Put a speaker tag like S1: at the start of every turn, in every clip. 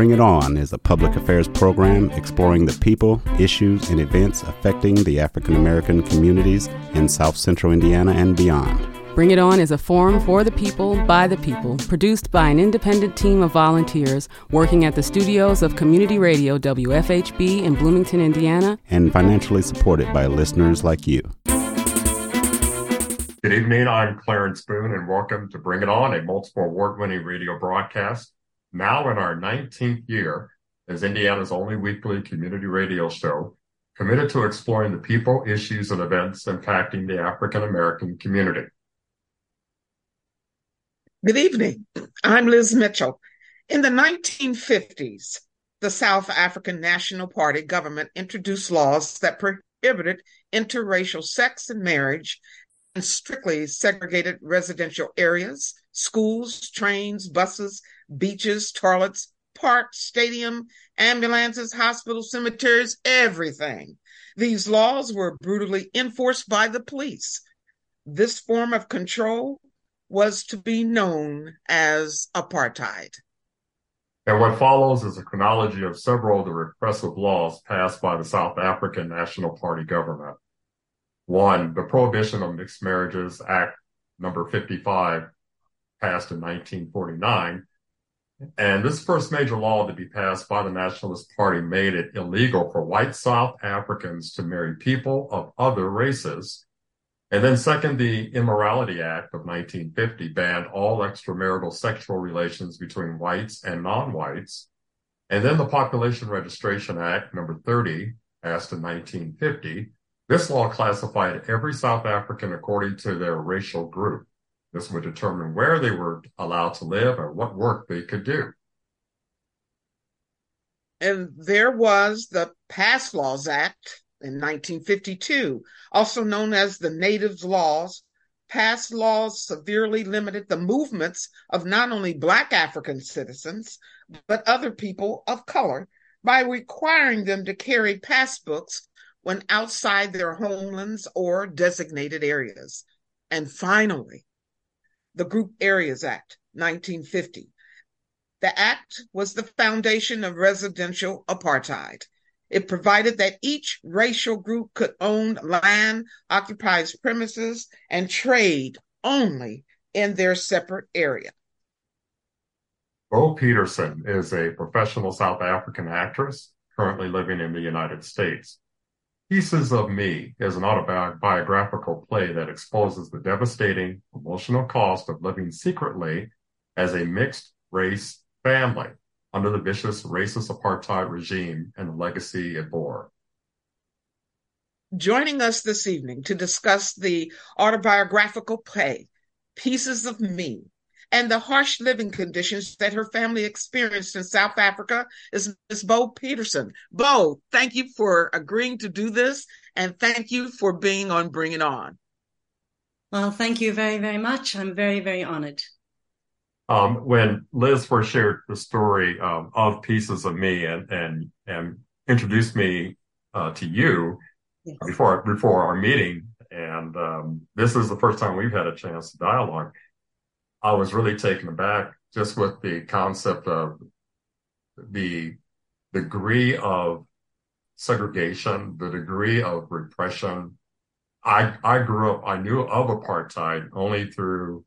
S1: Bring It On is a public affairs program exploring the people, issues, and events affecting the African American communities in South Central Indiana and beyond.
S2: Bring It On is a forum for the people, by the people, produced by an independent team of volunteers working at the studios of community radio WFHB in Bloomington, Indiana,
S1: and financially supported by listeners like you.
S3: Good evening. I'm Clarence Boone, and welcome to Bring It On, a multiple award winning radio broadcast. Now in our 19th year as Indiana's only weekly community radio show, committed to exploring the people, issues, and events impacting the African American community.
S4: Good evening. I'm Liz Mitchell. In the 1950s, the South African National Party government introduced laws that prohibited interracial sex and marriage and strictly segregated residential areas, schools, trains, buses, beaches, toilets, parks, stadium, ambulances, hospitals, cemeteries, everything. These laws were brutally enforced by the police. This form of control was to be known as apartheid.
S3: And what follows is a chronology of several of the repressive laws passed by the South African National Party government. One, the Prohibition of Mixed Marriages Act number 55 passed in 1949. And this first major law to be passed by the Nationalist Party made it illegal for white South Africans to marry people of other races. And then second, the Immorality Act of 1950 banned all extramarital sexual relations between whites and non-whites. And then the Population Registration Act number 30 passed in 1950 this law classified every South African according to their racial group. This would determine where they were allowed to live and what work they could do.
S4: And there was the Pass Laws Act in 1952, also known as the Natives Laws. Pass laws severely limited the movements of not only Black African citizens, but other people of color by requiring them to carry passbooks when outside their homelands or designated areas. And finally, the Group Areas Act, 1950. The act was the foundation of residential apartheid. It provided that each racial group could own land, occupy premises, and trade only in their separate area.
S3: Bo Petersen is a professional South African actress currently living in the United States. Pieces of Me is an autobiographical play that exposes the devastating emotional cost of living secretly as a mixed race family under the vicious racist apartheid regime and the legacy it bore.
S4: Joining us this evening to discuss the autobiographical play, Pieces of Me, and the harsh living conditions that her family experienced in South Africa is Ms. Bo Petersen. Bo, thank you for agreeing to do this and thank you for being on Bring It On.
S5: Well, thank you very, very much. I'm very, very honored.
S3: Um, when Liz first shared the story um, of Pieces of Me and and and introduced me uh, to you yes. before before our meeting, and um, this is the first time we've had a chance to dialogue. I was really taken aback just with the concept of the degree of segregation, the degree of repression. I I grew up, I knew of apartheid only through,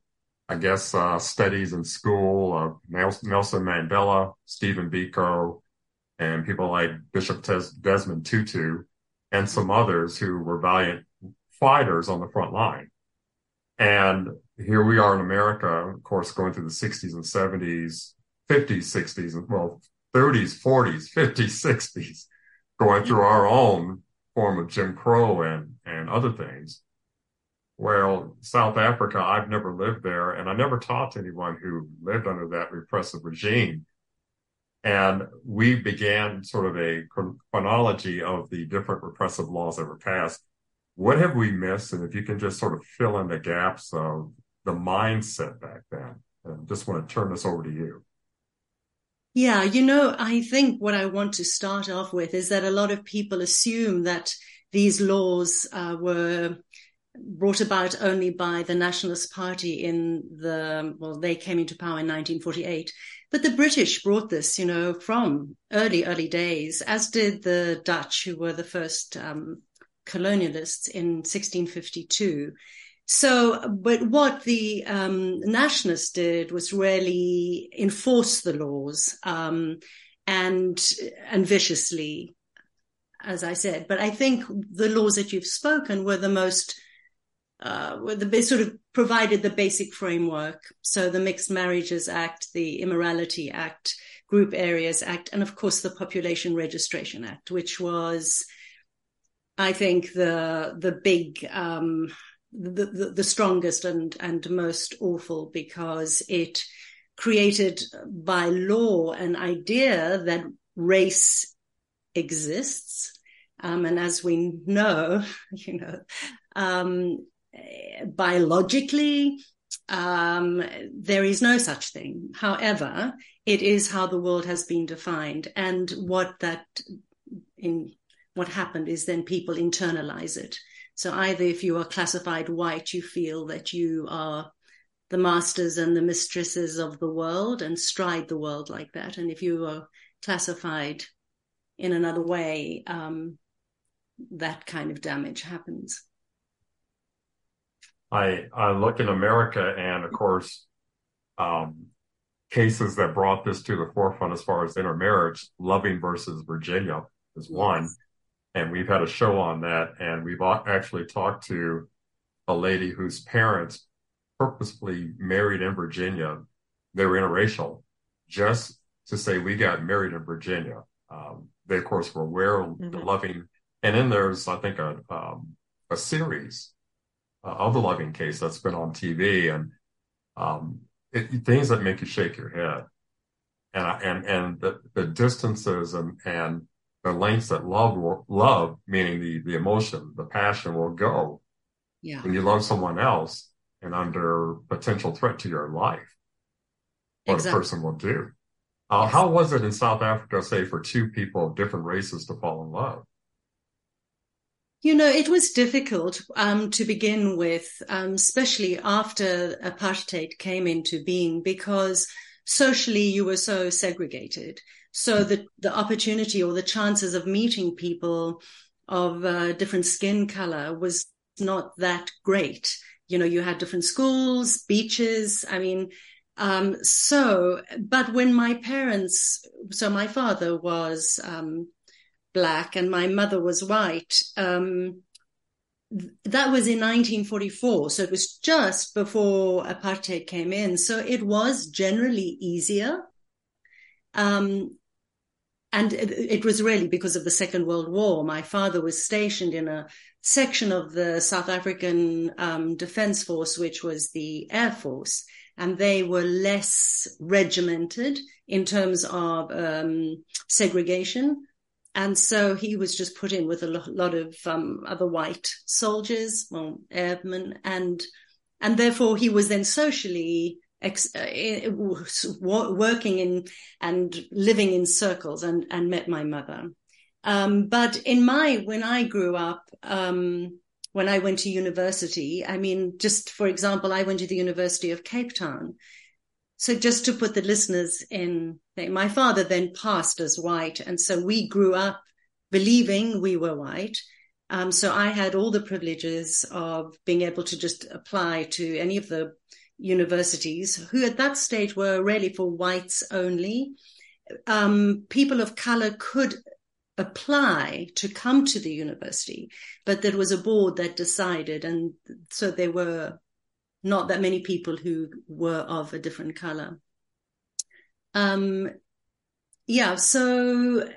S3: I guess, uh, studies in school of Nelson Mandela, Stephen Biko, and people like Bishop Desmond Tutu, and some others who were valiant fighters on the front line. And here we are in America, of course, going through the 60s and 70s, 50s, 60s, and well, 30s, 40s, 50s, 60s, going through our own form of Jim Crow and, and other things. Well, South Africa, I've never lived there, and I never talked to anyone who lived under that repressive regime. And we began sort of a chronology of the different repressive laws that were passed. What have we missed? And if you can just sort of fill in the gaps of the mindset back then. And just want to turn this over to you.
S5: Yeah, you know, I think what I want to start off with is that a lot of people assume that these laws uh, were brought about only by the Nationalist Party in the, well, they came into power in 1948. But the British brought this, you know, from early, early days, as did the Dutch, who were the first um, colonialists in 1652. So, but what the um, nationalists did was really enforce the laws um, and and viciously, as I said. But I think the laws that you've spoken were the most uh, were the sort of provided the basic framework. So the Mixed Marriages Act, the Immorality Act, Group Areas Act, and of course the Population Registration Act, which was, I think, the the big um, the, the, strongest and and most awful because it created by law an idea that race exists. Um, and as we know, you know, um, biologically, um, there is no such thing. However, it is how the world has been defined, and what that in what happened is then people internalize it. So either if you are classified white, you feel that you are the masters and the mistresses of the world and stride the world like that, and if you are classified in another way, um, that kind of damage happens.
S3: I, I look in America and of course, um, cases that brought this to the forefront as far as intermarriage, Loving versus Virginia is one. And we've had a show on that. And we've actually talked to a lady whose parents purposefully married in Virginia. They were interracial just to say we got married in Virginia. Um, they of course were aware of mm-hmm. the loving. And then there's, I think, a, um, a series uh, of the Loving case that's been on TV and um, it, things that make you shake your head. And, and, and the, the distances and, and the lengths that love, will, love, meaning the, the emotion, the passion will go
S5: yeah.
S3: when you love someone else and under potential threat to your life, what exactly. a person will do. Uh. How was it in South Africa, say, for two people of different races to fall in love?
S5: You know, it was difficult um, to begin with, um, especially after apartheid came into being, because socially you were so segregated. So the the opportunity or the chances of meeting people of uh, different skin color was not that great. You know, you had different schools, beaches. I mean, um, so, but when my parents, so my father was um, black and my mother was white. Um, that was in 1944. So it was just before apartheid came in. So it was generally easier. Um, and it, it, was really because of the Second World War. My father was stationed in a section of the South African um, Defense Force, which was the Air Force, and they were less regimented in terms of um, segregation. And so he was just put in with a lot of um, other white soldiers, well, airmen, and and therefore he was then socially ex- uh, working in and living in circles, and and met my mother. Um, but in my when I grew up, um, when I went to university, I mean, just for example, I went to the University of Cape Town, so just to put the listeners in, my father then passed as white. And so we grew up believing we were white. Um, so I had all the privileges of being able to just apply to any of the universities who at that stage were really for whites only. Um, people of color could apply to come to the university, but there was a board that decided. And so there were not that many people who were of a different color. Um, yeah, so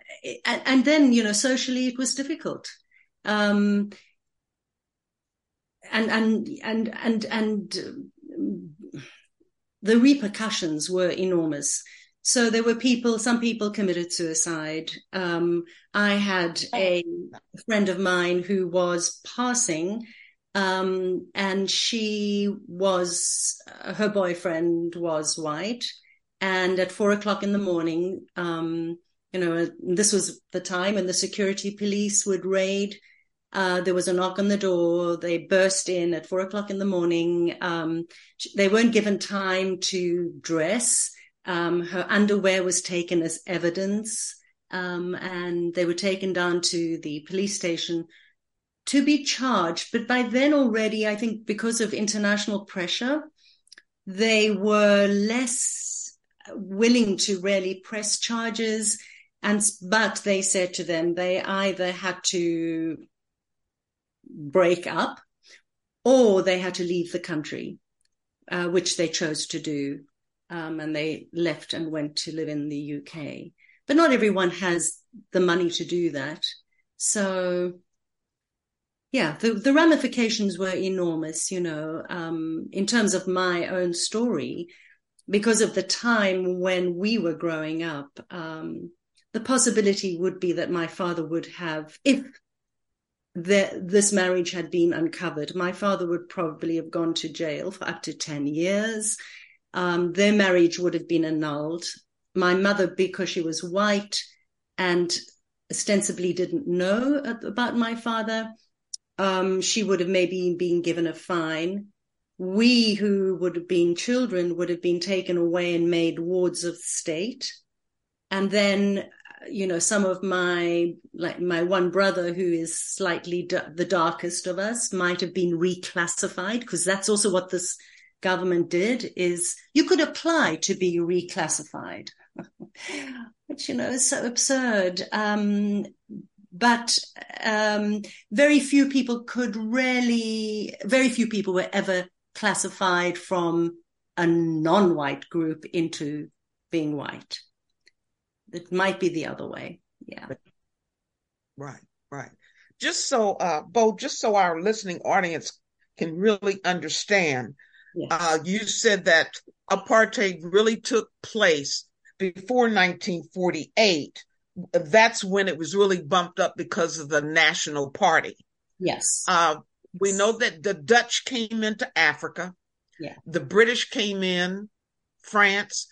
S5: and, and, then you know socially it was difficult, um, and and and and and the repercussions were enormous. So there were people, some people committed suicide. Um, I had a friend of mine who was passing um, and she was, uh, her boyfriend was white. And at four o'clock in the morning, um, you know, this was the time when the security police would raid Uh, there was a knock on the door. They burst in at four o'clock in the morning. Um, they weren't given time to dress. Um, her underwear was taken as evidence, um, and they were taken down to the police station to be charged. But by then already, I think because of international pressure, they were less willing to really press charges. And, but they said to them, they either had to break up or they had to leave the country, uh, which they chose to do. Um, and they left and went to live in the UK. But not everyone has the money to do that. So yeah, the, the ramifications were enormous, you know, um, in terms of my own story, because of the time when we were growing up. Um, the possibility would be that my father would have, if the, this marriage had been uncovered, my father would probably have gone to jail for up to 10 years. Um, their marriage would have been annulled. My mother, because she was white and ostensibly didn't know about my father, um, she would have maybe been given a fine. We who would have been children would have been taken away and made wards of the state. And then, you know, some of my, like my one brother who is slightly d- the darkest of us might have been reclassified because that's also what this government did is you could apply to be reclassified, which, you know, is so absurd. Um, but um, very few people could really, very few people were ever classified from a non-white group into being white. It might be the other way. Yeah.
S4: Right, right. Just so, uh, Bo, just so our listening audience can really understand, yes. uh, you said that apartheid really took place before 1948 that's when it was really bumped up because of the National Party.
S5: Yes.
S4: Uh, we know that the Dutch came into Africa.
S5: Yeah.
S4: The British came in, France,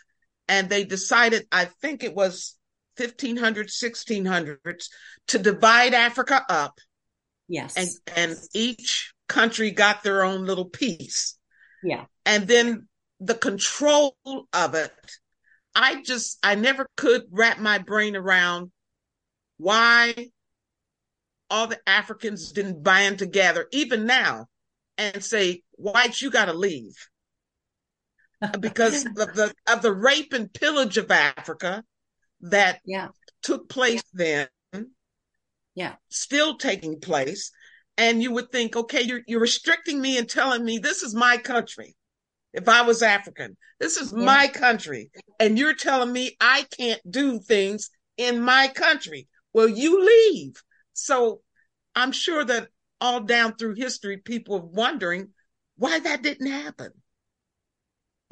S4: and they decided, I think it was 1500s, 1600s, to divide Africa up.
S5: Yes.
S4: And, and each country got their own little piece.
S5: Yeah.
S4: And then the control of it I just, I never could wrap my brain around why all the Africans didn't band together, even now, and say, whites, you got to leave. Because of the, of the rape and pillage of Africa that
S5: yeah.
S4: took place then.
S5: Yeah.
S4: Still taking place. And you would think, okay, you're, you're restricting me and telling me this is my country if I was African. This is yeah. my country. And you're telling me I can't do things in my country. Well, you leave. So I'm sure that all down through history, people are wondering why that didn't happen.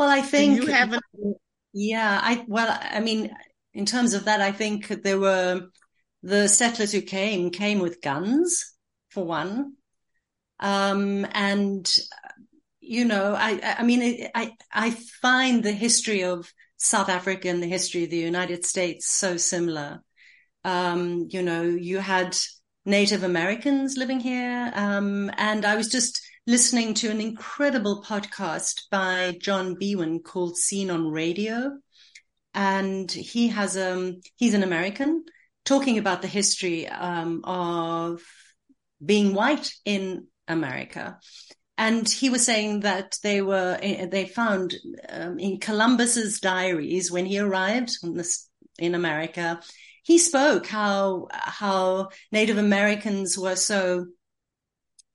S5: Well, I think
S4: you haven't.
S5: Yeah, I well, I mean, in terms of that, I think there were the settlers who came came with guns for one, um, and you know, I, I mean, I, I find the history of South Africa and the history of the United States so similar. Um, you know, you had Native Americans living here. Um, and I was just listening to an incredible podcast by John Biewen called Scene on Radio. And he has, um, he's an American talking about the history, um, of being white in America and he was saying that they were they found um, in Columbus's diaries when he arrived this, in America, he spoke how how Native Americans were so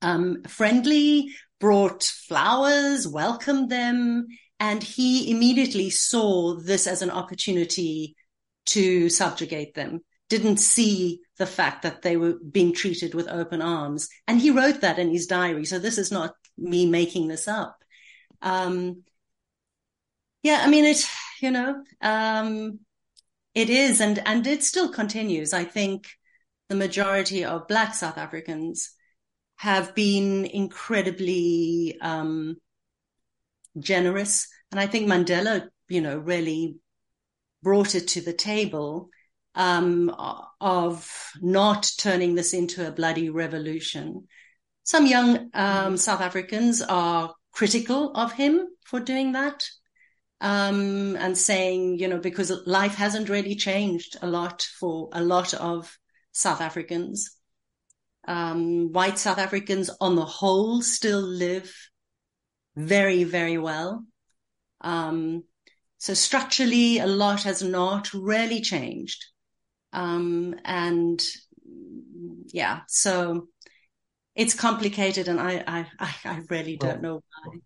S5: um, friendly, brought flowers, welcomed them, and he immediately saw this as an opportunity to subjugate them didn't see the fact that they were being treated with open arms. And he wrote that in his diary. So this is not me making this up. Um, yeah, I mean, it, you know, um, it is, and, and it still continues. I think the majority of Black South Africans have been incredibly, um, generous. And I think Mandela, you know, really brought it to the table um, of not turning this into a bloody revolution. Some young um. South Africans are critical of him for doing that um, and saying, you know, because life hasn't really changed a lot for a lot of South Africans. Um, white South Africans on the whole still live very, very well. Um, so structurally, a lot has not really changed. Um, and yeah, so it's complicated and I, I, I really don't know why.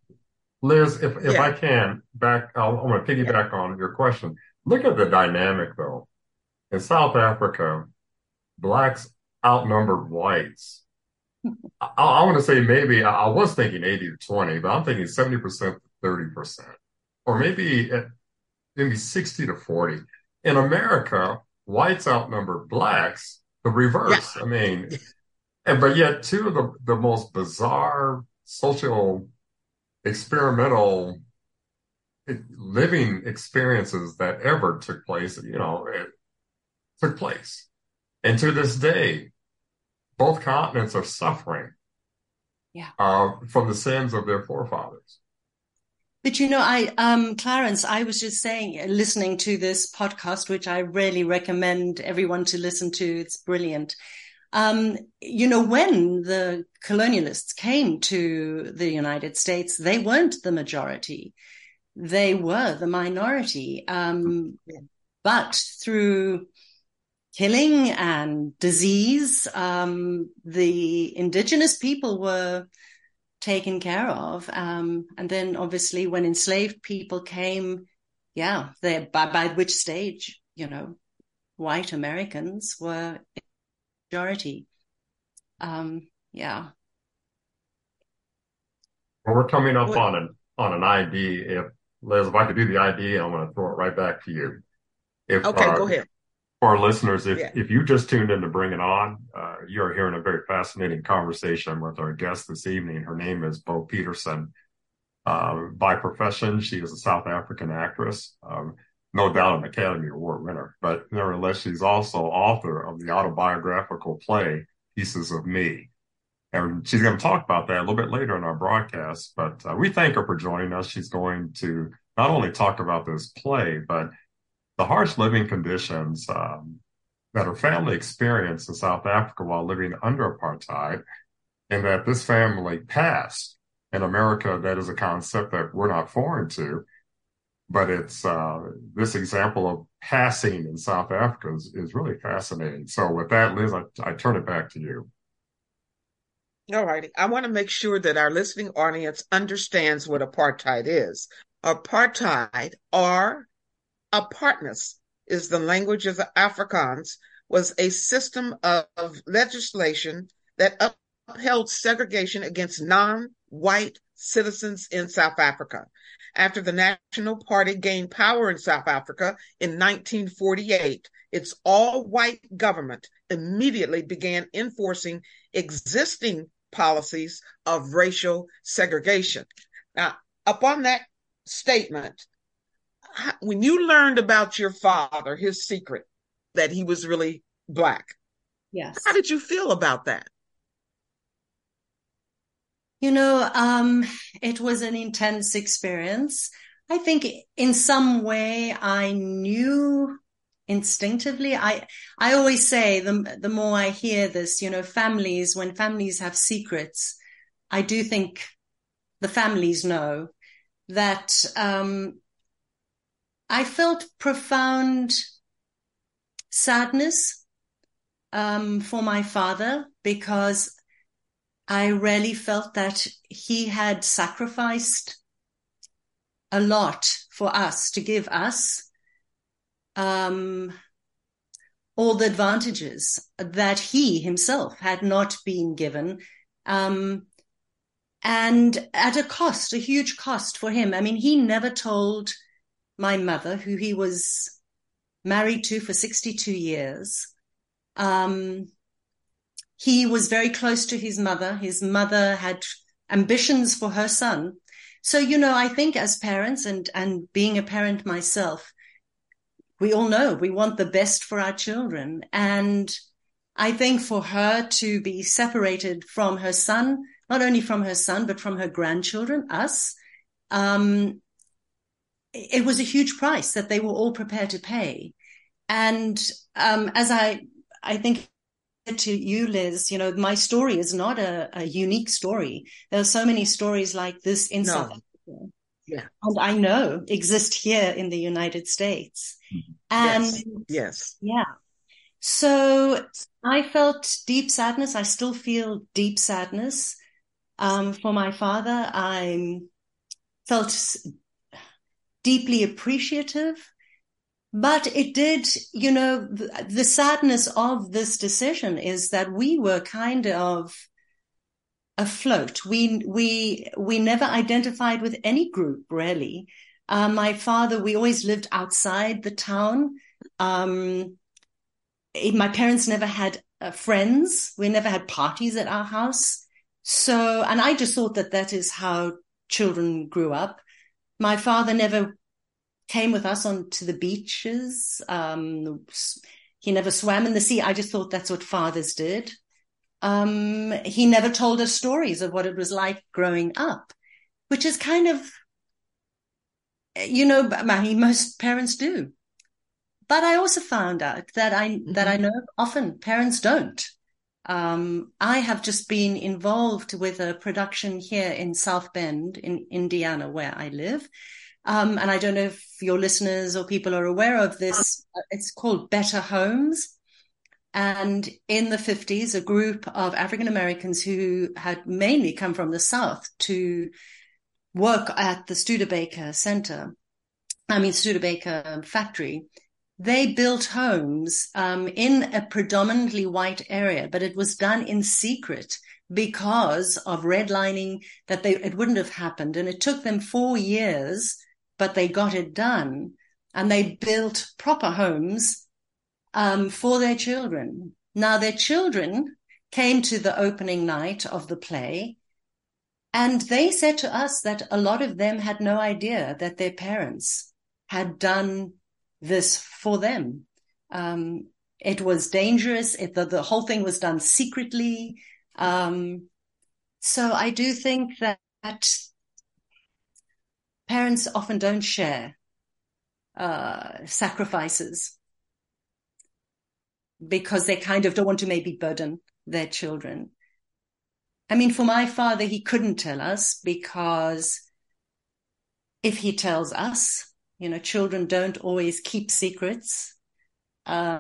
S3: Liz, if, if yeah. I can back, I'll, I'm going to piggyback yeah. on your question. Look at the dynamic though. In South Africa, blacks outnumbered whites. I, I, want to say maybe I, I, was thinking 80 to 20, but I'm thinking 70% to 30%, or maybe eh, maybe 60 to 40. In America, whites outnumber blacks, the reverse. Yeah. I mean, and but yet two of the, the most bizarre social experimental eh, living experiences that ever took place, you know, it took place. And to this day, both continents are suffering
S5: yeah.
S3: uh, from the sins of their forefathers.
S5: But you know, I, um, Clarence, I was just saying, listening to this podcast, which I really recommend everyone to listen to. It's brilliant. Um, you know, when the colonialists came to the United States, they weren't the majority. They were the minority. Um, but through killing and disease, um, the indigenous people were taken care of. Um, and then obviously when enslaved people came, yeah, they by, by which stage, you know, white Americans were in majority. Um, yeah.
S3: Well, we're coming up what? on an on an ID. If Liz, if I could do the ID, I'm going to throw it right back to you.
S4: If, okay, uh, go ahead.
S3: For our listeners, if yeah. if you just tuned in to Bring It On, uh, you are hearing a very fascinating conversation with our guest this evening. Her name is Bo Petersen. Uh, by profession, she is a South African actress. Um, no doubt an Academy Award winner, but nevertheless, she's also author of the autobiographical play Pieces of Me. And she's going to talk about that a little bit later in our broadcast, but uh, we thank her for joining us. She's going to not only talk about this play, but the harsh living conditions um, that her family experienced in South Africa while living under apartheid, and that this family passed in America. That is a concept that we're not foreign to but it's uh, this example of passing in South Africa is, is really fascinating. So with that, Liz, I, I turn it back to you.
S4: All righty. I want to make sure that our listening audience understands what apartheid is. Apartheid or apartness is the language of the Afrikaans was a system of, of legislation that upheld segregation against non-white citizens in South Africa after the National Party gained power in South Africa in 1948, its all white government immediately began enforcing existing policies of racial segregation. Now, upon that statement, when you learned about your father, his secret that he was really black,
S5: yes,
S4: how did you feel about that?
S5: You know, um, it was an intense experience. I think in some way I knew instinctively. I, I always say the, the more I hear this, you know, families, when families have secrets, I do think the families know that, um, I felt profound sadness, um, for my father because I really felt that he had sacrificed a lot for us to give us um, all the advantages that he himself had not been given. Um, and at a cost, a huge cost for him. I mean, he never told my mother, who he was married to for 62 years, um, he was very close to his mother. His mother had ambitions for her son. So, you know, I think as parents and, and being a parent myself, we all know we want the best for our children. And I think for her to be separated from her son, not only from her son, but from her grandchildren, us, um, it was a huge price that they were all prepared to pay. And um, as I, I think to you, Liz, you know, my story is not a, a unique story. There are so many stories like this in no. South Africa.
S4: Yeah.
S5: And I know exist here in the United States.
S4: Mm-hmm. And yes. yes.
S5: Yeah. So I felt deep sadness. I still feel deep sadness um, for my father. I felt deeply appreciative but it did, you know, the, sadness of this decision is that we were kind of afloat. We, we, we never identified with any group really. Uh, my father, we always lived outside the town. Um, my parents never had uh, friends. We never had parties at our house. So, and I just thought that that is how children grew up. My father never came with us onto the beaches. Um, he never swam in the sea. I just thought that's what fathers did. Um, he never told us stories of what it was like growing up, which is kind of, you know, most parents do. But I also found out that I mm-hmm. that I know often parents don't. Um, I have just been involved with a production here in South Bend in Indiana, where I live, um, and I don't know if your listeners or people are aware of this. It's called Better Homes. And in the 50s, a group of African Americans who had mainly come from the South to work at the Studebaker Center, I mean, Studebaker factory, they built homes um, in a predominantly white area, but it was done in secret because of redlining that they, it wouldn't have happened. And it took them four years but they got it done and they built proper homes um, for their children. Now, their children came to the opening night of the play and they said to us that a lot of them had no idea that their parents had done this for them. Um, it was dangerous. It, the, the, whole thing was done secretly. Um, so I do think that parents often don't share uh, sacrifices because they kind of don't want to maybe burden their children. I mean, for my father, he couldn't tell us because if he tells us, you know, children don't always keep secrets. Uh,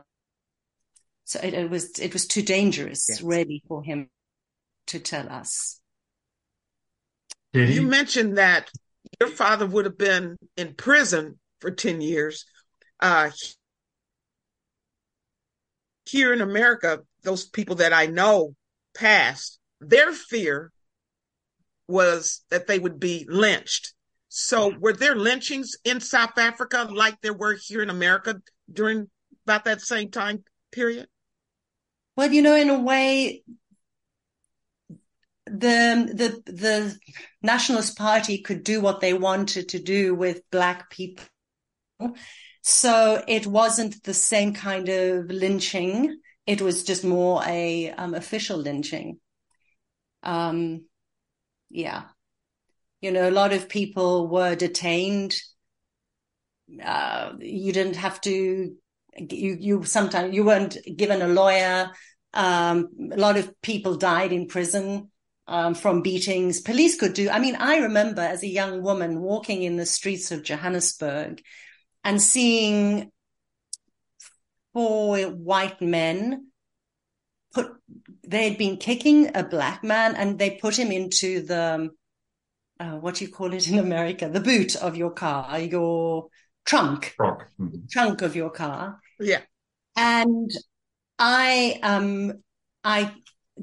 S5: so it, it, was it was too dangerous, yes. really, for him to tell us.
S4: You mentioned that your father would have been in prison for 10 years. Uh, here in America, those people that I know passed, their fear was that they would be lynched. So were there lynchings in South Africa like there were here in America during about that same time period?
S5: Well, you know, in a way, the the the nationalist party could do what they wanted to do with black people. So it wasn't the same kind of lynching. It was just more a um, official lynching. Um yeah you know a lot of people were detained uh, you didn't have to you you sometimes you weren't given a lawyer um, a lot of people died in prison um, from beatings. Police could do. I mean, I remember as a young woman walking in the streets of Johannesburg and seeing four white men put, they had been kicking a black man and they put him into the, uh, what do you call it in America? The boot of your car, your trunk,
S3: trunk, mm-hmm.
S5: trunk of your car.
S4: Yeah.
S5: And I, um, I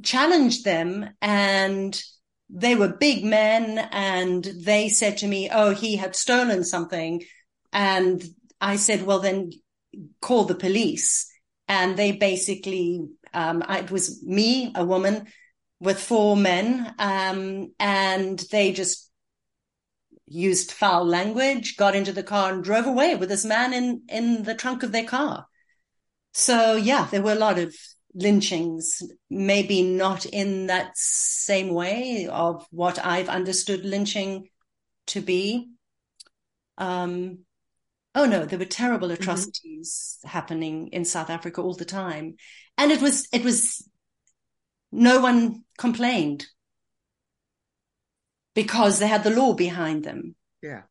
S5: challenged them and they were big men and they said to me, Oh, he had stolen something. And I said, well, then call the police. And they basically, um, it was me, a woman with four men. Um, and they just used foul language, got into the car and drove away with this man in, in the trunk of their car. So yeah, there were a lot of lynchings, maybe not in that same way of what I've understood lynching to be. Um, oh no, there were terrible mm-hmm. atrocities mm-hmm. happening in South Africa all the time. And it was, it was, no one complained because they had the law behind them.
S4: Yeah.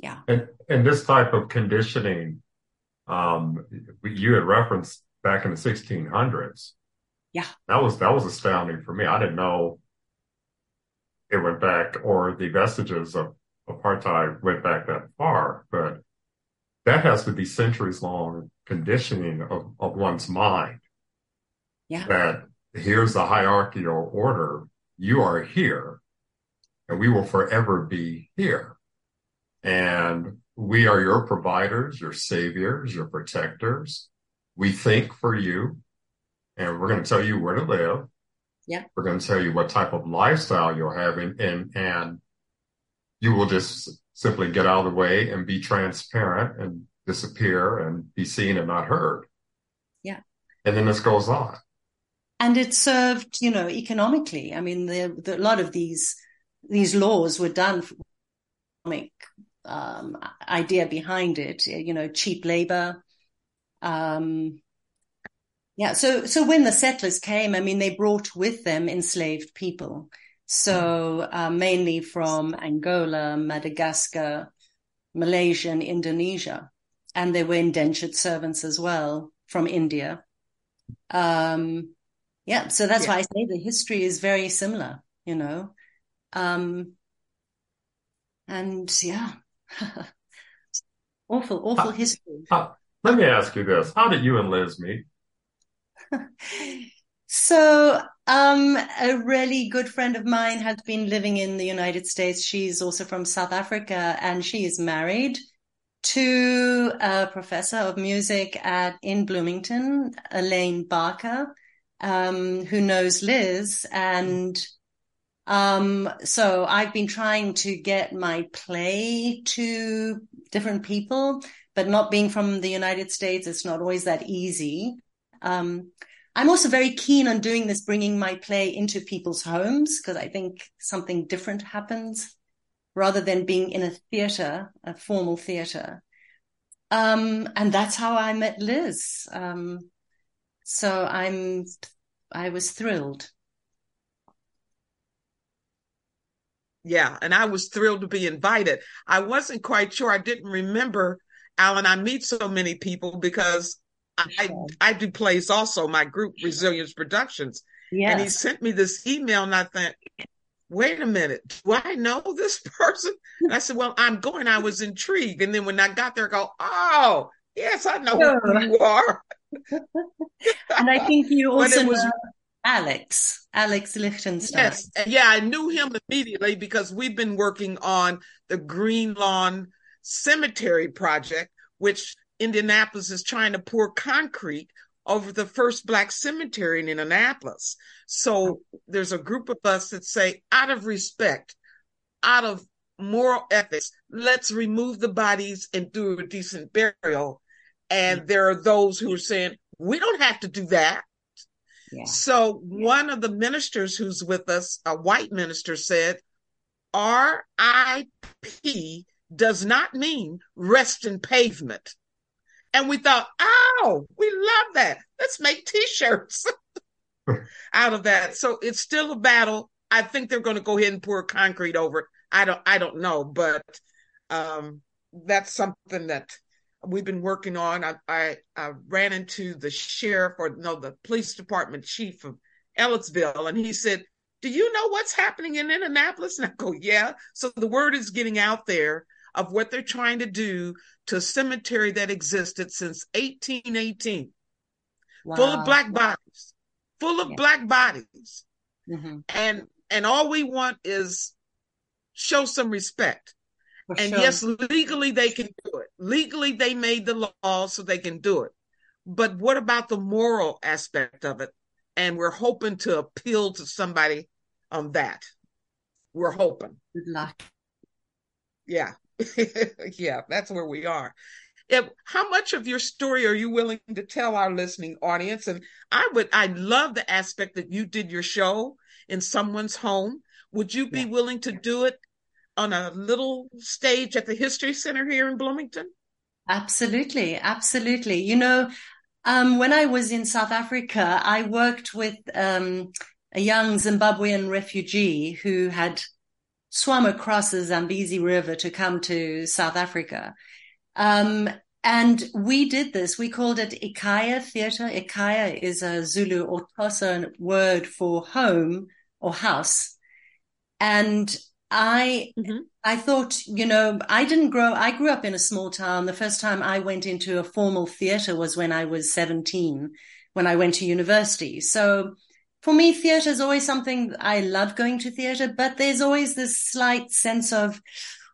S5: Yeah.
S3: And, and this type of conditioning, um, you had referenced back in the 1600s.
S5: Yeah.
S3: That was, that was astounding for me. I didn't know it went back or the vestiges of apartheid went back that far, but that has to be centuries long conditioning of, of one's mind.
S5: Yeah.
S3: That here's the hierarchical order. You are here and we will forever be here. And we are your providers, your saviors, your protectors. We think for you and we're going to tell you where to live.
S5: Yeah.
S3: We're going to tell you what type of lifestyle you'll have and, and, and you will just simply get out of the way and be transparent and disappear and be seen and not heard.
S5: Yeah.
S3: And then this goes on.
S5: And it served, you know, economically. I mean, the, the, a lot of these these laws were done for economic um, idea behind it. You know, cheap labor. Um, yeah. So so when the settlers came, I mean, they brought with them enslaved people. So uh, mainly from Angola, Madagascar, Malaysia, and Indonesia, and they were indentured servants as well from India. Um, yeah, so that's yeah. why I say the history is very similar. You know, um, and yeah, awful, awful uh, history.
S3: Uh, let me ask you this: How did you and Liz meet?
S5: So, um, a really good friend of mine has been living in the United States. She's also from South Africa and she is married to a professor of music at in Bloomington, Elaine Barker, um, who knows Liz. And um, so I've been trying to get my play to different people, but not being from the United States, it's not always that easy. Um, I'm also very keen on doing this, bringing my play into people's homes because I think something different happens rather than being in a theater, a formal theater. Um, and that's how I met Liz. Um, so I'm, I was thrilled.
S4: Yeah, and I was thrilled to be invited. I wasn't quite sure. I didn't remember, Alan. I meet so many people because I, I do plays also, my group Resilience Productions. Yes. And he sent me this email and I thought, wait a minute, do I know this person? And I said, well, I'm going. I was intrigued. And then when I got there, I go, oh, yes, I know who you are.
S5: and I think you also know Alex, Alex Lichtenstein. Yes.
S4: Yeah, I knew him immediately because we've been working on the Green Lawn Cemetery project, which Indianapolis is trying to pour concrete over the first black cemetery in Indianapolis. So there's a group of us that say, out of respect, out of moral ethics, let's remove the bodies and do a decent burial. And there are those who are saying, we don't have to do that. Yeah. So one of the ministers who's with us, a white minister, said, RIP does not mean rest in pavement. And we thought, oh, we love that. Let's make t-shirts out of that. So it's still a battle. I think they're going to go ahead and pour concrete over it. I don't, I don't know, but um, that's something that we've been working on. I, I, I ran into the sheriff or no, the police department chief of Ellettsville, and he said, "Do you know what's happening in Indianapolis?" And I go, "Yeah." So the word is getting out there of what they're trying to do to a cemetery that existed since 1818, wow. full of black bodies, full of yeah. black bodies. Mm-hmm. And and all we want is show some respect. For and sure. yes, legally they can do it. Legally they made the law so they can do it. But what about the moral aspect of it? And we're hoping to appeal to somebody on that. We're hoping.
S5: Good luck.
S4: Yeah. yeah, that's where we are. If, how much of your story are you willing to tell our listening audience? And I would, I love the aspect that you did your show in someone's home. Would you be yeah. willing to do it on a little stage at the History Center here in Bloomington?
S5: Absolutely, absolutely. You know, um, when I was in South Africa, I worked with um, a young Zimbabwean refugee who had swam across the Zambezi River to come to South Africa. Um, and we did this. We called it Ikaya Theatre. Ikaya is a Zulu or Xhosa word for home or house. And I, mm-hmm. I thought, you know, I didn't grow, I grew up in a small town. The first time I went into a formal theater was when I was 17, when I went to university. So for me, theater is always something I love going to theater, but there's always this slight sense of,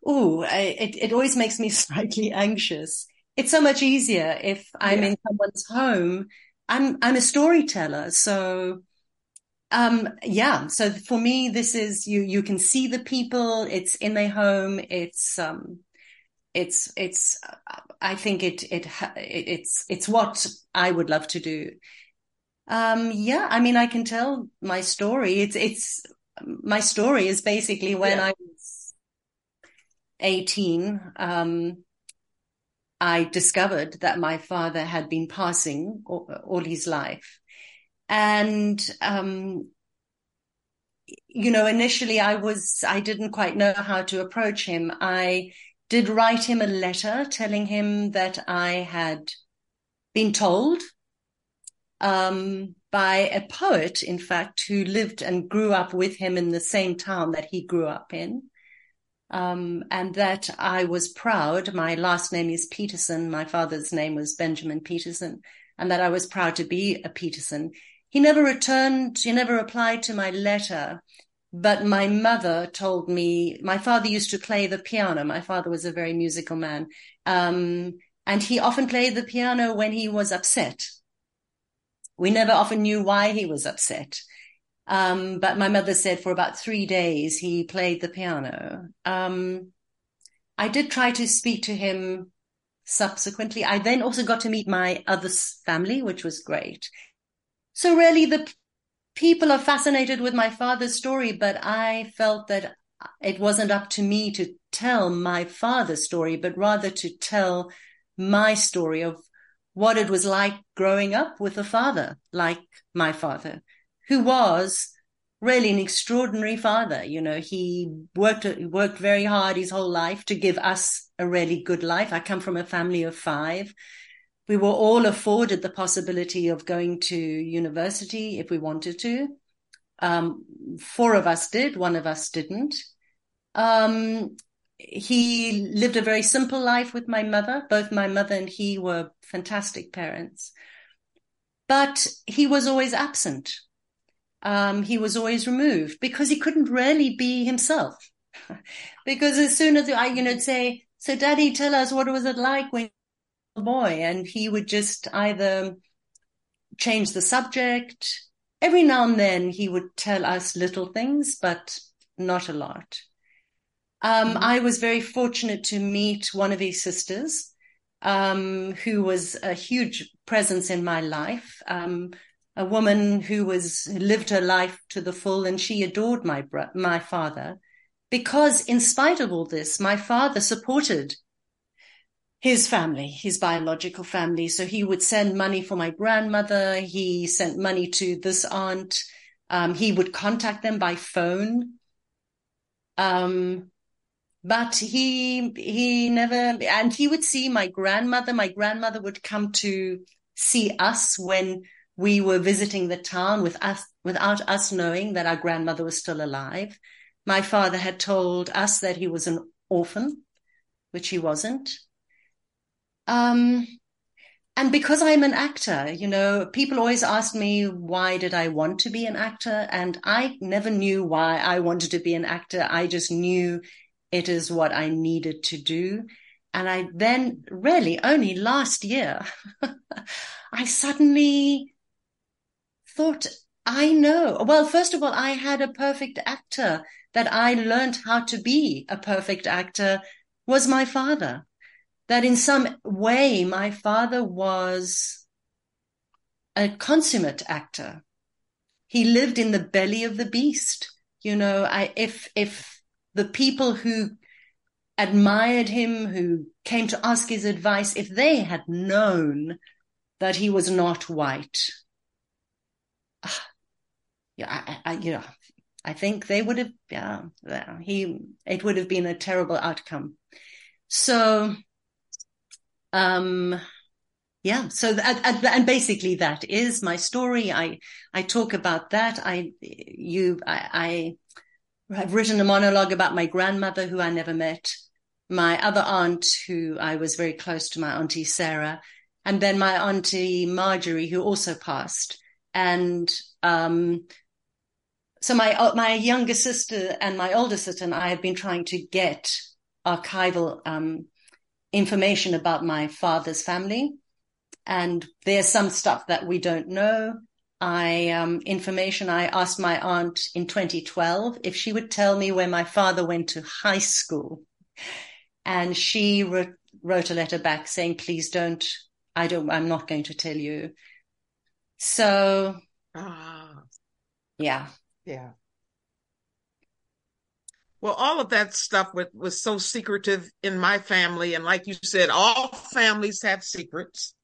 S5: oh, it, it always makes me slightly anxious. It's so much easier if I'm yeah. in someone's home. I'm, I'm a storyteller. So um, yeah. So for me, this is you, you can see the people, it's in their home. It's, um, it's, it's, I think it, it, it's, it's what I would love to do. Um, yeah. I mean, I can tell my story. It's, it's, my story is basically when yeah. I was 18, um, I discovered that my father had been passing all, all his life. And, um, you know, initially I was, I didn't quite know how to approach him. I did write him a letter telling him that I had been told, um, by a poet, in fact, who lived and grew up with him in the same town that he grew up in. Um, and that I was proud. My last name is Petersen. My father's name was Benjamin Petersen, and that I was proud to be a Petersen. He never returned, he never replied to my letter. But my mother told me, my father used to play the piano. My father was a very musical man. Um, and he often played the piano when he was upset. We never often knew why he was upset. Um, but my mother said for about three days he played the piano. Um, I did try to speak to him subsequently. I then also got to meet my other family, which was great. So really the people are fascinated with my father's story, but I felt that it wasn't up to me to tell my father's story, but rather to tell my story of what it was like growing up with a father like my father, who was really an extraordinary father. You know, he worked, worked very hard his whole life to give us a really good life. I come from a family of five we were all afforded the possibility of going to university if we wanted to. Um, four of us did, one of us didn't. Um, he lived a very simple life with my mother. Both my mother and he were fantastic parents. But he was always absent. Um, he was always removed because he couldn't really be himself. because as soon as I, you know, say, so daddy, tell us what was it like when boy and he would just either change the subject. Every now and then he would tell us little things, but not a lot. Um, mm-hmm. I was very fortunate to meet one of his sisters, um, who was a huge presence in my life. Um, a woman who was lived her life to the full, and she adored my my father, because in spite of all this, my father supported his family, his biological family. So he would send money for my grandmother. He sent money to this aunt. Um, he would contact them by phone. Um, but he, he never, and he would see my grandmother. My grandmother would come to see us when we were visiting the town with us, without us knowing that our grandmother was still alive. My father had told us that he was an orphan, which he wasn't. Um, and because I'm an actor, you know, people always ask me, why did I want to be an actor? And I never knew why I wanted to be an actor. I just knew it is what I needed to do. And I then really only last year, I suddenly thought, I know. Well, first of all, I had a perfect actor that I learned how to be a perfect actor was my father. That in some way, my father was a consummate actor. He lived in the belly of the beast. You know, I, if, if the people who admired him, who came to ask his advice, if they had known that he was not white, yeah, I, I, you know, I think they would have, yeah, he, it would have been a terrible outcome. So, um, yeah, so that, and basically that is my story. I, I talk about that. I, you, I, I have written a monologue about my grandmother who I never met, my other aunt who I was very close to, my auntie Sarah, and then my auntie Marjorie who also passed. And, um, so my uh, my younger sister and my older sister and I have been trying to get archival um, information about my father's family, and there's some stuff that we don't know. I um, information I asked my aunt in 2012 if she would tell me where my father went to high school, and she wrote, wrote a letter back saying, "Please don't. I don't. I'm not going to tell you." So, ah. yeah,
S4: yeah. Well, all of that stuff was, was so secretive in my family. And like you said, all families have secrets.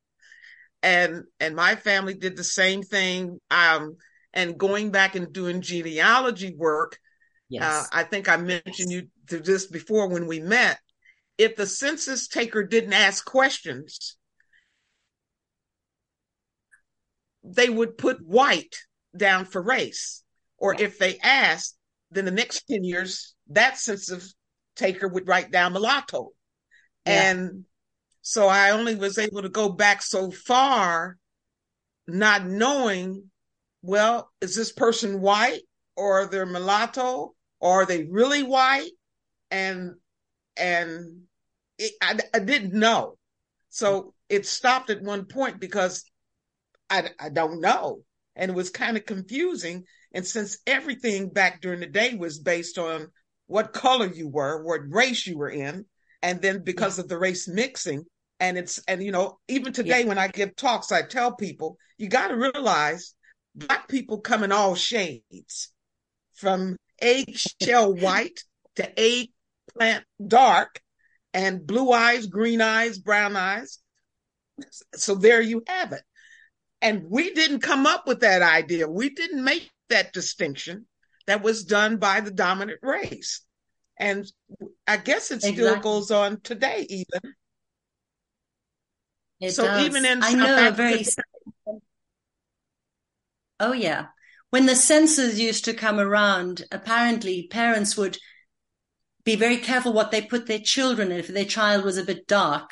S4: And and my family did the same thing. Um, and going back and doing genealogy work, uh, yes. Uh, I think I mentioned you to this before when we met. If the census taker didn't ask questions, they would put white down for race. Or yeah. if they asked, then the next 10 years, that census taker would write down mulatto. Yeah. And so I only was able to go back so far, not knowing, well, is this person white or they're mulatto or are they really white? And, and it, I, I didn't know. So it stopped at one point because I, I don't know. And it was kind of confusing and since everything back during the day was based on what color you were, what race you were in, and then because yeah. of the race mixing, and it's and you know even today yeah. when I give talks, I tell people you got to realize black people come in all shades, from eggshell white to eggplant dark, and blue eyes, green eyes, brown eyes. So there you have it. And we didn't come up with that idea. We didn't make that distinction that was done by the dominant race. And I guess it exactly. still goes on today, even.
S5: It so does. even in I know very. Oh yeah, when the census used to come around, apparently parents would be very careful what they put their children in if their child was a bit dark,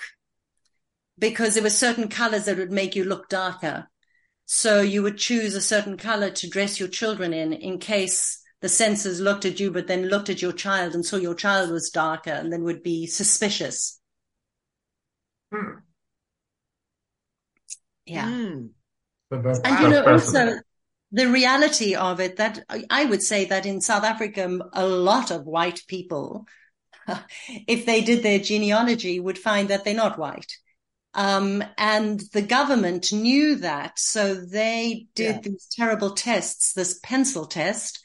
S5: because there were certain colors that would make you look darker. So you would choose a certain color to dress your children in, in case the censors looked at you, but then looked at your child and saw your child was darker and then would be suspicious. Hmm. Yeah. Mm. and you know, also the reality of it that I would say that in South Africa, a lot of white people, if they did their genealogy, would find that they're not white. Um, and the government knew that. So they did yeah. these terrible tests, this pencil test,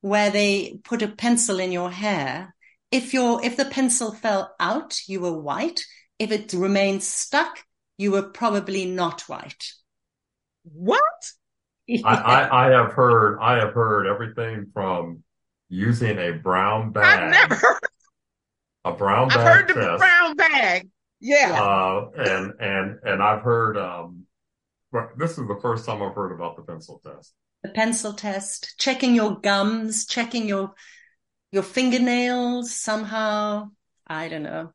S5: where they put a pencil in your hair. If your, if the pencil fell out, you were white. If it remained stuck, you were probably not white.
S4: What?
S3: Yeah. I, I, I, have heard, I have heard everything from using a brown bag.
S4: I've never heard.
S3: A brown bag.
S4: I've heard
S3: test.
S4: the brown bag. Yeah.
S3: Uh, and, and, and I've heard, um, this is the first time I've heard about the pencil test.
S5: The pencil test, checking your gums, checking your, your fingernails somehow. I don't know.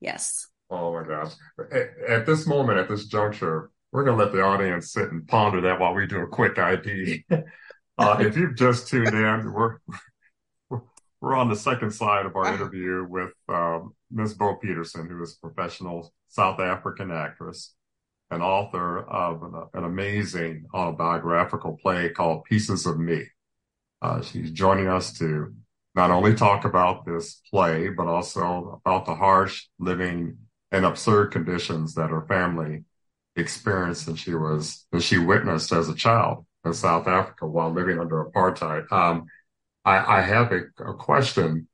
S5: Yes.
S3: Oh my gosh. At, this moment, at this juncture, we're going to let the audience sit and ponder that while we do a quick ID. uh, if you've just tuned in, we're, we're on the second side of our uh-huh. interview with um, Ms. Bo Petersen, who is a professional South African actress and author of an, amazing autobiographical play called Pieces of Me. Uh, she's joining us to not only talk about this play, but also about the harsh living and absurd conditions that her family experienced and she was, that she witnessed as a child in South Africa while living under apartheid. Um, I, I, have a, a question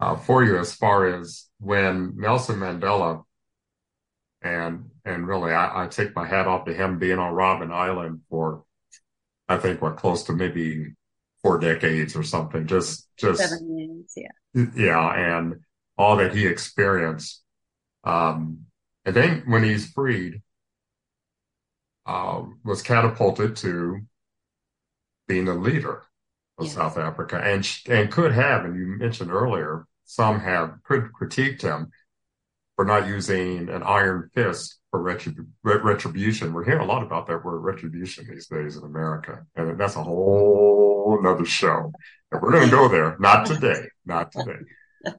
S3: uh, for you as far as when Nelson Mandela and and really I, I, take my hat off to him being on Robben Island for I think what close to maybe four decades or something. Just just
S5: seven years, yeah.
S3: Yeah, and all that he experienced. Um, and then when he's freed, uh, was catapulted to being a leader of yes. South Africa and and could have, and you mentioned earlier, some have critiqued him for not using an iron fist for retrib- retribution. We're hearing a lot about that word retribution these days in America, and that's a whole another show. And we're going to go there. Not today. Not today.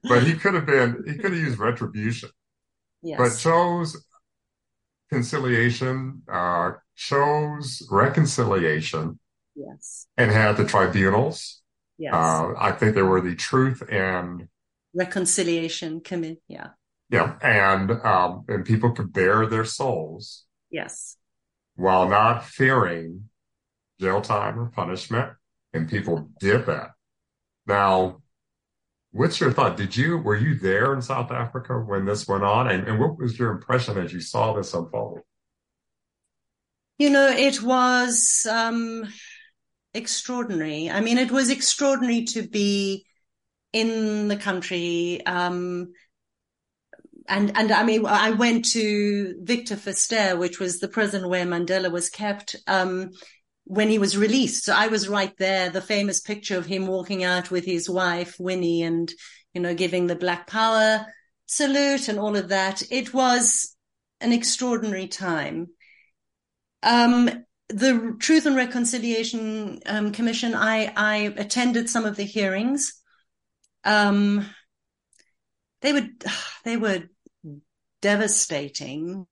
S3: But he could have been. He could have used retribution, yes. but chose conciliation. Uh, chose reconciliation.
S5: Yes.
S3: And had the tribunals. Yes. Uh, I think there were the Truth and
S5: Reconciliation Committee. Yeah.
S3: Yeah, and um, and people could bare their souls.
S5: Yes.
S3: While not fearing jail time or punishment, and people did that. Now, what's your thought? Did you were you there in South Africa when this went on, and, and what was your impression as you saw this unfold?
S5: You know, it was um, extraordinary. I mean, it was extraordinary to be in the country. Um, and and I mean, I went to Victor Verster, which was the prison where Mandela was kept um, when he was released. So I was right there. The famous picture of him walking out with his wife Winnie, and you know, giving the Black Power salute and all of that. It was an extraordinary time. Um, the Truth and Reconciliation um, Commission. I I attended some of the hearings. Um, they were they were devastating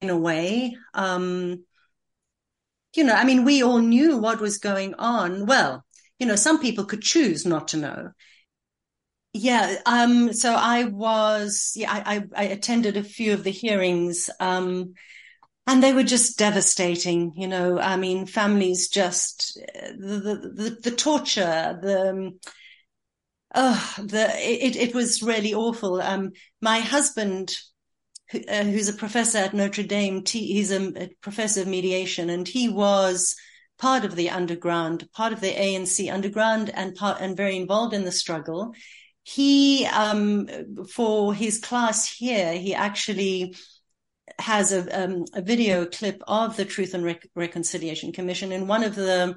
S5: in a way. Um, you know, I mean, we all knew what was going on. Well, you know, some people could choose not to know. Yeah. Um, so I was, yeah, I, I, I attended a few of the hearings, um, and they were just devastating. You know, I mean, families just, the, the, the, torture, the, oh, the, it, it was really awful. Um, my husband uh, who's a professor at Notre Dame. He's a, a, professor of mediation, and he was part of the underground, part of the ANC underground, and part and very involved in the struggle. He, um, for his class here, he actually has a, um, a video clip of the Truth and Re- Reconciliation Commission, and one of the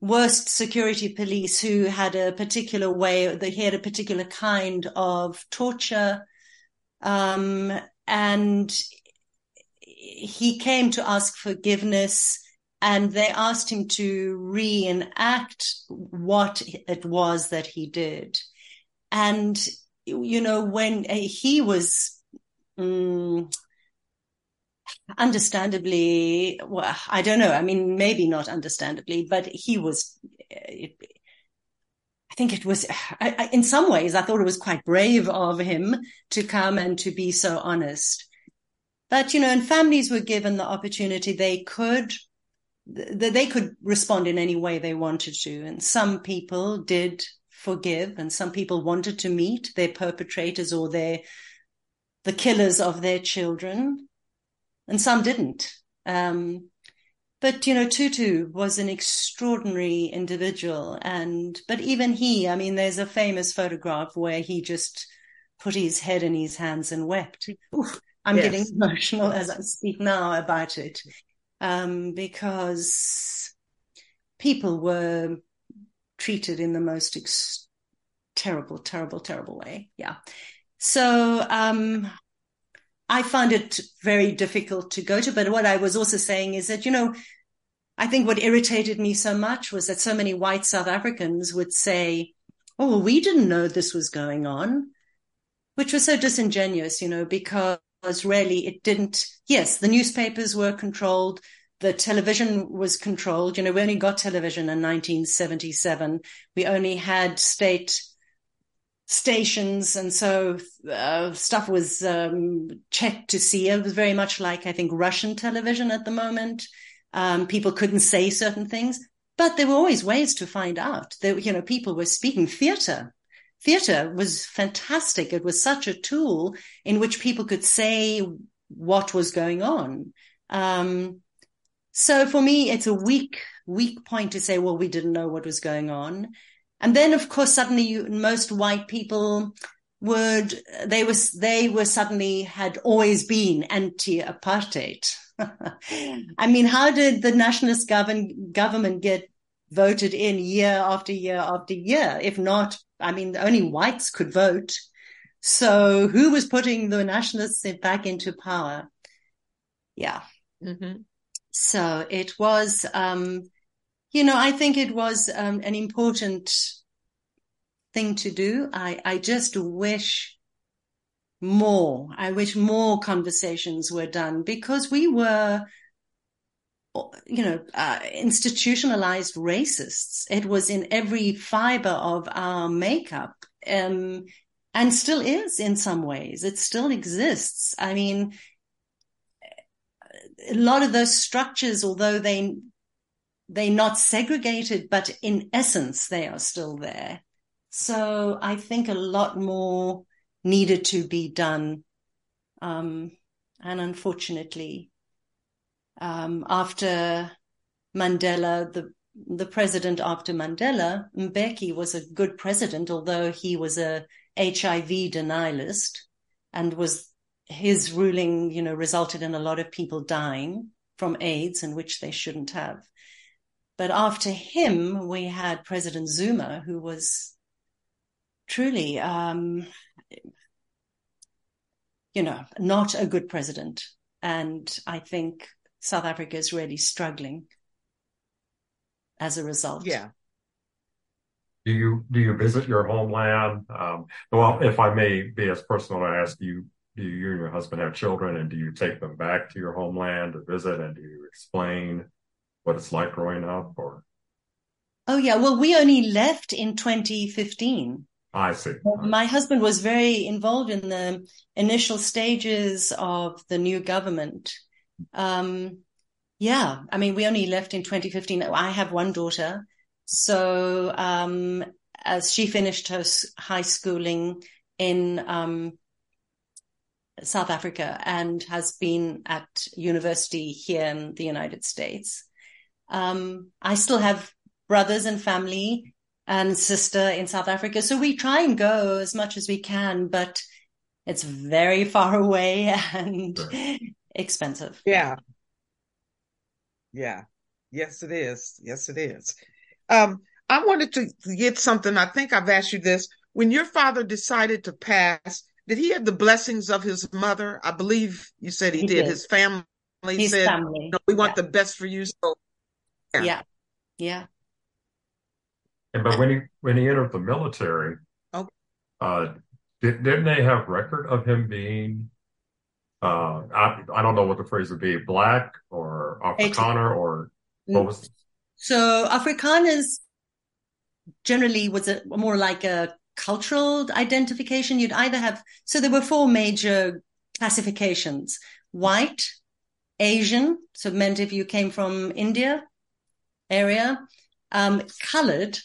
S5: worst security police who had a particular way, they had a particular kind of torture um, and he came to ask forgiveness and they asked him to reenact what it was that he did. And, you know, when he was, um, understandably, well, I don't know. I mean, maybe not understandably, but he was, I think it was, I, I, in some ways, I thought it was quite brave of him to come and to be so honest. But, you know, and families were given the opportunity they could, they could respond in any way they wanted to. And some people did forgive and some people wanted to meet their perpetrators or their, the killers of their children. And some didn't. Um, but you know tutu was an extraordinary individual and but even he i mean there's a famous photograph where he just put his head in his hands and wept Oof, i'm yes. getting emotional as i speak now about it um, because people were treated in the most ex- terrible terrible terrible way yeah so um, I found it very difficult to go to. But what I was also saying is that, you know, I think what irritated me so much was that so many white South Africans would say, Oh, well, we didn't know this was going on, which was so disingenuous, you know, because really it didn't. Yes, the newspapers were controlled. the television was controlled. You know, we only got television in 1977. We only had state stations, and so uh, stuff was um, checked to see. It was very much like I think Russian television at the moment. Um, people couldn't say certain things, but there were always ways to find out. You know, people were speaking theater. Theater was fantastic. It was such a tool in which people could say what was going on. Um, so for me, it's a weak, weak point to say, well, we didn't know what was going on. And then, of course, suddenly you, most white people would, they were, they were suddenly had always been anti-apartheid. I mean, how did the nationalist govern, government get voted in year after year after year? If not, I mean, only whites could vote. So who was putting the nationalists back into power? Yeah. Mm-hmm. So it was, um, you know, I think it was um, an important thing to do. I, I just wish more. I wish more conversations were done because we were, you know, uh, institutionalized racists. It was in every fiber of our makeup. Um, and still is in some ways. It still exists. I mean, a lot of those structures, although they they're not segregated, but in essence they are still there. So I think a lot more needed to be done. Um, and unfortunately, um, after Mandela, the the president after Mandela, Mbeki was a good president, although he was a HIV denialist and was his ruling, you know, resulted in a lot of people dying from AIDS and which they shouldn't have. But after him, we had President Zuma, who was truly, um, you know, not a good president. And I think South Africa is really struggling as a result.
S4: Yeah.
S3: Do you do you visit your homeland? Um, well, if I may be as personal, I ask you do you and your husband have children and do you take them back to your homeland to visit and do you explain what it's like growing up or?
S5: Oh yeah. Well we only left in 2015
S3: i see.
S5: My husband was very involved in the initial stages of the new government. Um, yeah. I mean we only left in 2015 i have one daughter. So um, as she finished her high schooling in um, South Africa and has been at university here in the United States. Um, I still have brothers and family and sister in South Africa. So we try and go as much as we can, but it's very far away and expensive.
S4: Yeah. Yeah. Yes, it is. Yes, it is. Um, I wanted to get something. I think I've asked you this. When your father decided to pass, did he have the blessings of his mother? I believe you said he, he did. did. His family his said, family. No, "We want yeah. the best for you." So,
S5: yeah, yeah. yeah.
S3: And but when he when he entered the military, okay. uh, did, didn't they have record of him being? Uh, I I don't know what the phrase would be, black or Afrikaner or what was.
S5: So Afrikaners generally was a more like a cultural identification, you'd either have, so there were four major classifications white, Asian, so meant if you came from India area, um, colored,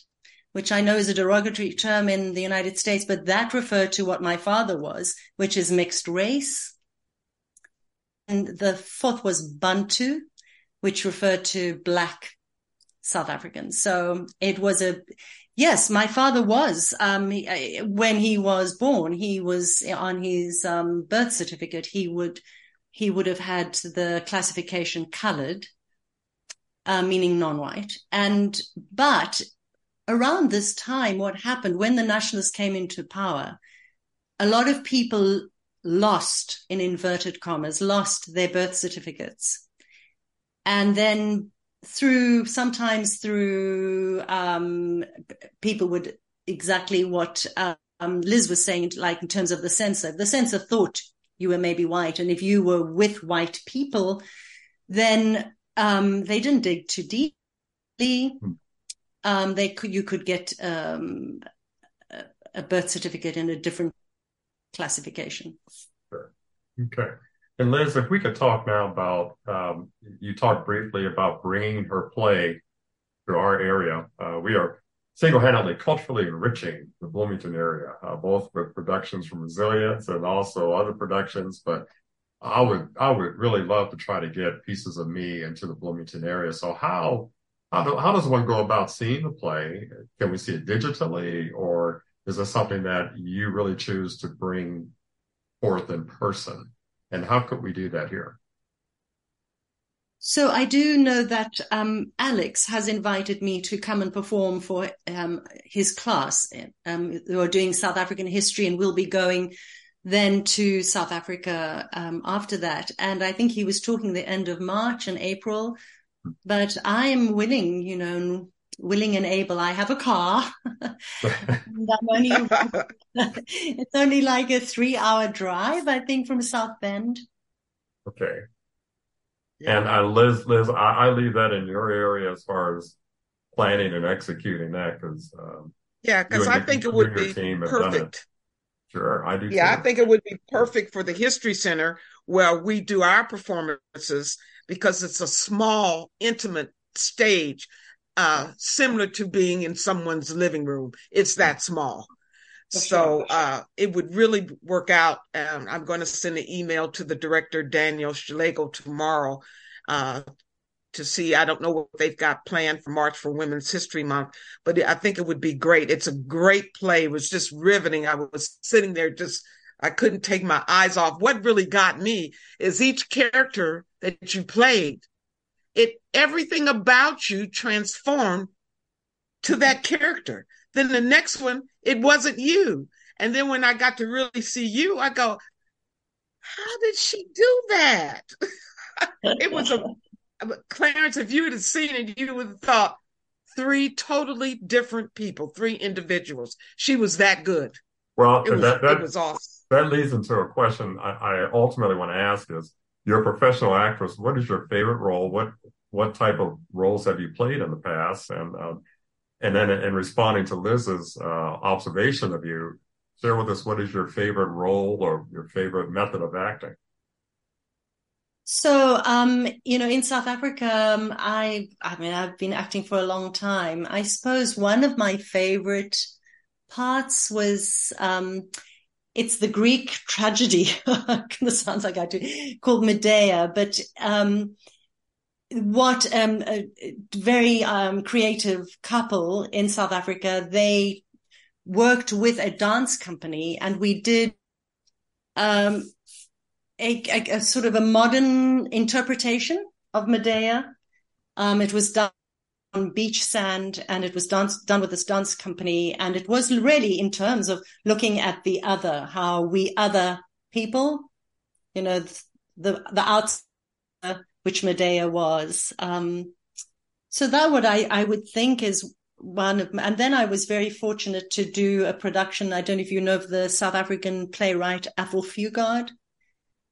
S5: which I know is a derogatory term in the United States, but that referred to what my father was, which is mixed race. And the fourth was Bantu, which referred to black South Africans. So it was a, Yes, my father was. Um, he, when he was born, he was on his um, birth certificate. He would he would have had the classification coloured, uh, meaning non-white. And but around this time, what happened when the nationalists came into power? A lot of people lost, in inverted commas, lost their birth certificates, and then through sometimes through um, people would exactly what um, Liz was saying, like in terms of the censor. The censor thought you were maybe white, and if you were with white people, then um, they didn't dig too deeply. Hmm. Um, they could you could get um, a birth certificate in a different classification.
S3: Sure. Okay. And Liz, if we could talk now about, um, you talked briefly about bringing her play to our area. Uh, we are single-handedly culturally enriching the Bloomington area, uh, both with productions from Resilience and also other productions. But I would, I would really love to try to get pieces of me into the Bloomington area. So how, how, do, how does one go about seeing the play? Can we see it digitally or is this something that you really choose to bring forth in person? And how could we do that here?
S5: So I do know that um, Alex has invited me to come and perform for um, his class um, who are doing South African history, and we'll be going then to South Africa um, after that. And I think he was talking the end of March and April, but I am willing, you know, willing and able. I have a car. only, it's only like a three hour drive, I think, from South Bend.
S3: Okay. Yeah. And uh, Liz, Liz, I, I, leave that in your area as far as planning and executing that because um,
S4: yeah, because I think it would be perfect.
S3: Sure, I do.
S4: Yeah, too. I think it would be perfect for the History Center where we do our performances because it's a small, intimate stage uh, similar to being in someone's living room. It's that small. so uh, it would really work out. Um, I'm going to send an email to the director, Daniel Schlegel, tomorrow uh, to see. I don't know what they've got planned for March for Women's History Month, but I think it would be great. It's a great play. It was just riveting. I was sitting there just. I couldn't take my eyes off. What really got me is each character that you played it everything about you transformed to that character. Then the next one, it wasn't you. And then when I got to really see you, I go, how did she do that? it was a Clarence, if you had seen it, you would have thought three totally different people, three individuals. She was that good.
S3: Well, was, that, that, awesome. That leads into a question I, I ultimately want to ask is you're a professional actress. What is your favorite role? What what type of roles have you played in the past? And uh, and then in responding to Liz's uh, observation of you, share with us what is your favorite role or your favorite method of acting.
S5: So, um, you know, in South Africa, um, I, I mean, I've been acting for a long time. I suppose one of my favorite parts was, um, it's the Greek tragedy. this sounds like I do called Medea, but um, what um, a very um, creative couple in South Africa. They worked with a dance company, and we did um, a, a, a, sort of a modern interpretation of Medea. Um, it was done on beach sand and it was dance, done with this dance company. And it was really in terms of looking at the other, how we other people, you know, the, the outsider, which Medea was. Um, so that what I, I would think is one of, and then I was very fortunate to do a production. I don't know if you know of the South African playwright Athol Fugard.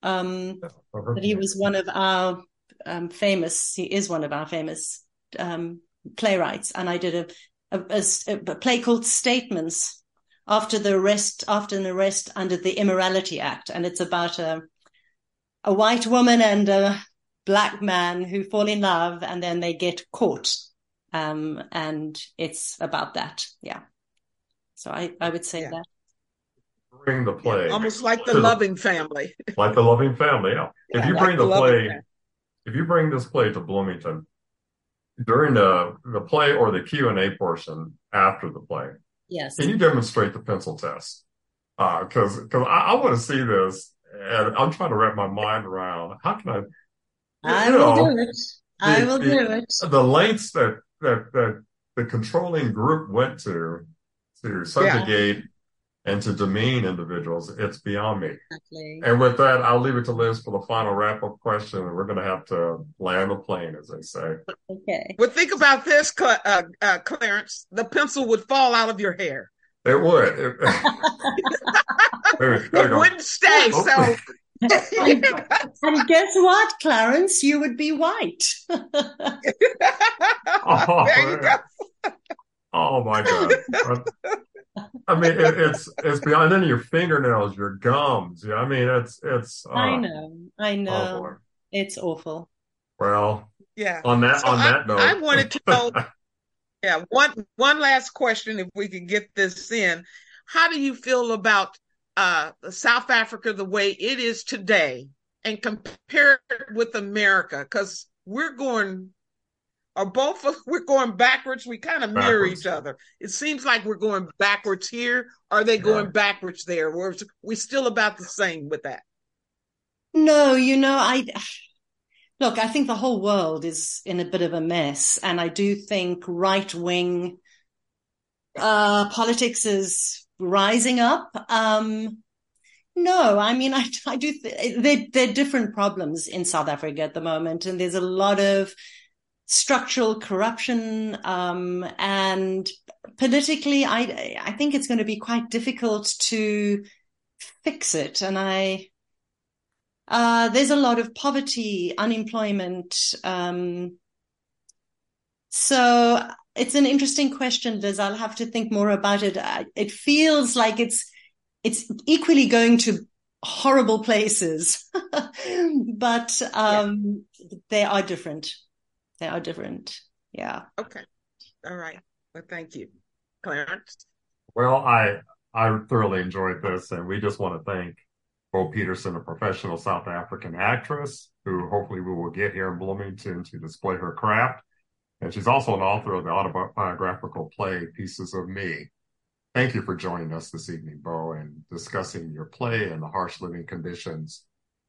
S5: Um, but he was one of our um, famous, he is one of our famous um, playwrights, and I did a, a, a, a play called Statements after the arrest, after an arrest under the Immorality Act, and it's about a a white woman and a black man who fall in love, and then they get caught, um, and it's about that. Yeah. So I I would say yeah. that
S3: bring the play.
S4: Yeah, almost like the loving family.
S3: like the loving family. Yeah. yeah if you bring the, the play, if you bring this play to Bloomington, during the the play or the Q and A portion after the play.
S5: Yes.
S3: Can you demonstrate the pencil test? Because uh, because I, I want to see this, and I'm trying to wrap my mind around how can I.
S5: I will know, do it. The, I will
S3: the,
S5: do it.
S3: The lengths that that that the controlling group went to to subjugate yeah and to demean individuals, it's beyond me. Exactly. And with that, I'll leave it to Liz for the final wrap up question. And we're going to have to land the plane, as they say.
S5: Okay.
S4: Well, think about this, uh, uh, Clarence. The pencil would fall out of your hair.
S3: It would. It,
S4: it wouldn't stay. So
S5: and, and, guess what, Clarence? You would be white. oh,
S3: there you go. oh my god! I mean, it, it's it's beyond. And then your fingernails, your gums. Yeah, I mean, it's it's.
S5: Uh, I know, I know. Oh it's awful.
S3: Well,
S4: yeah.
S3: On that
S4: so
S3: on
S4: I,
S3: that note,
S4: I wanted to know. yeah, one one last question, if we could get this in. How do you feel about uh, South Africa the way it is today, and compare it with America? Because we're going are both of we're going backwards. We kind of mirror each other. It seems like we're going backwards here. Are they going yeah. backwards there? We're we still about the same with that.
S5: No, you know, I look, I think the whole world is in a bit of a mess. And I do think right wing uh, politics is rising up. Um, no, I mean, I, I do, th- there, there are different problems in South Africa at the moment. And there's a lot of structural corruption. Um, and politically, I, I think it's going to be quite difficult to fix it. And I, uh, there's a lot of poverty, unemployment. Um, so it's an interesting question, Liz. I'll have to think more about it. It feels like it's it's equally going to horrible places, but um, yeah. they are different. They are different. Yeah.
S4: Okay. All right. Well, thank you, Clarence.
S3: Well, I I thoroughly enjoyed this, and we just want to thank Bo Petersen, a professional South African actress who hopefully we will get here in Bloomington to display her craft. And she's also an author of the autobiographical play Pieces of Me. Thank you for joining us this evening, Bo, and discussing your play and the harsh living conditions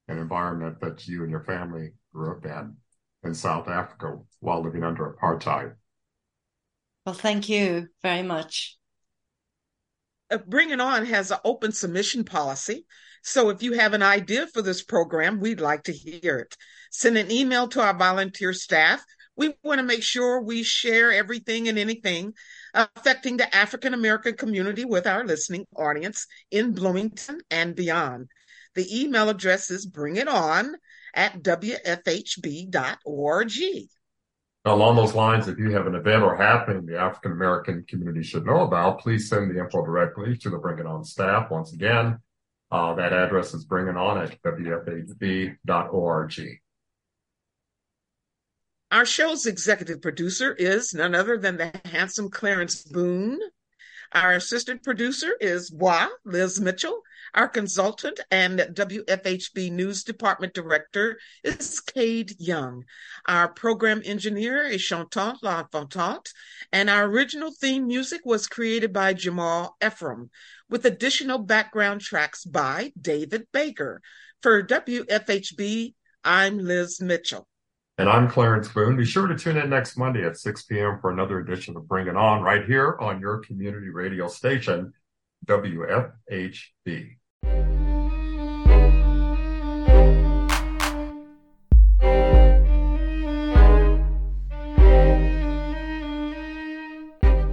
S3: and environment that you and your family grew up in in South Africa while living under apartheid.
S5: Well, thank you very much.
S4: Uh, Bring It On has an open submission policy. So if you have an idea for this program, we'd like to hear it. Send an email to our volunteer staff. We want to make sure we share everything and anything affecting the African American community with our listening audience in Bloomington and beyond. The email address is bring it on at wfhb.org.
S3: Along those lines, if you have an event or happening the African American community should know about, please send the info directly to the Bring It On staff. Once again, uh, that address is bringing on at wfhb.org.
S4: Our show's executive producer is none other than the handsome Clarence Boone. Our assistant producer is Wa Liz Mitchell. Our consultant and WFHB News Department Director is Kade Young. Our program engineer is Chantalle LaFontant, and our original theme music was created by Jamyl Efiom with additional background tracks by David Baker. For WFHB, I'm Liz Mitchell.
S3: And I'm Clarence Boone. Be sure to tune in next Monday at 6 p.m. for another edition of Bring It On right here on your community radio station, WFHB.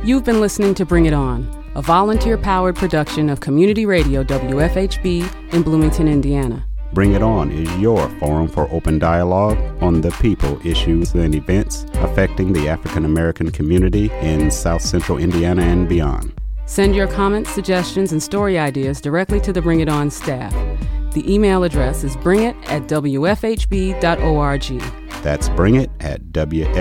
S2: You've been listening to Bring It On a volunteer powered production of Community Radio WFHB in Bloomington, Indiana.
S1: Bring It On is your forum for open dialogue on the people, issues, and events affecting the African American community in South Central Indiana and beyond.
S2: Send your comments, suggestions, and story ideas directly to the Bring It On staff. The email address is bringit at wfhb.org.
S1: That's bringit at wfhb.org.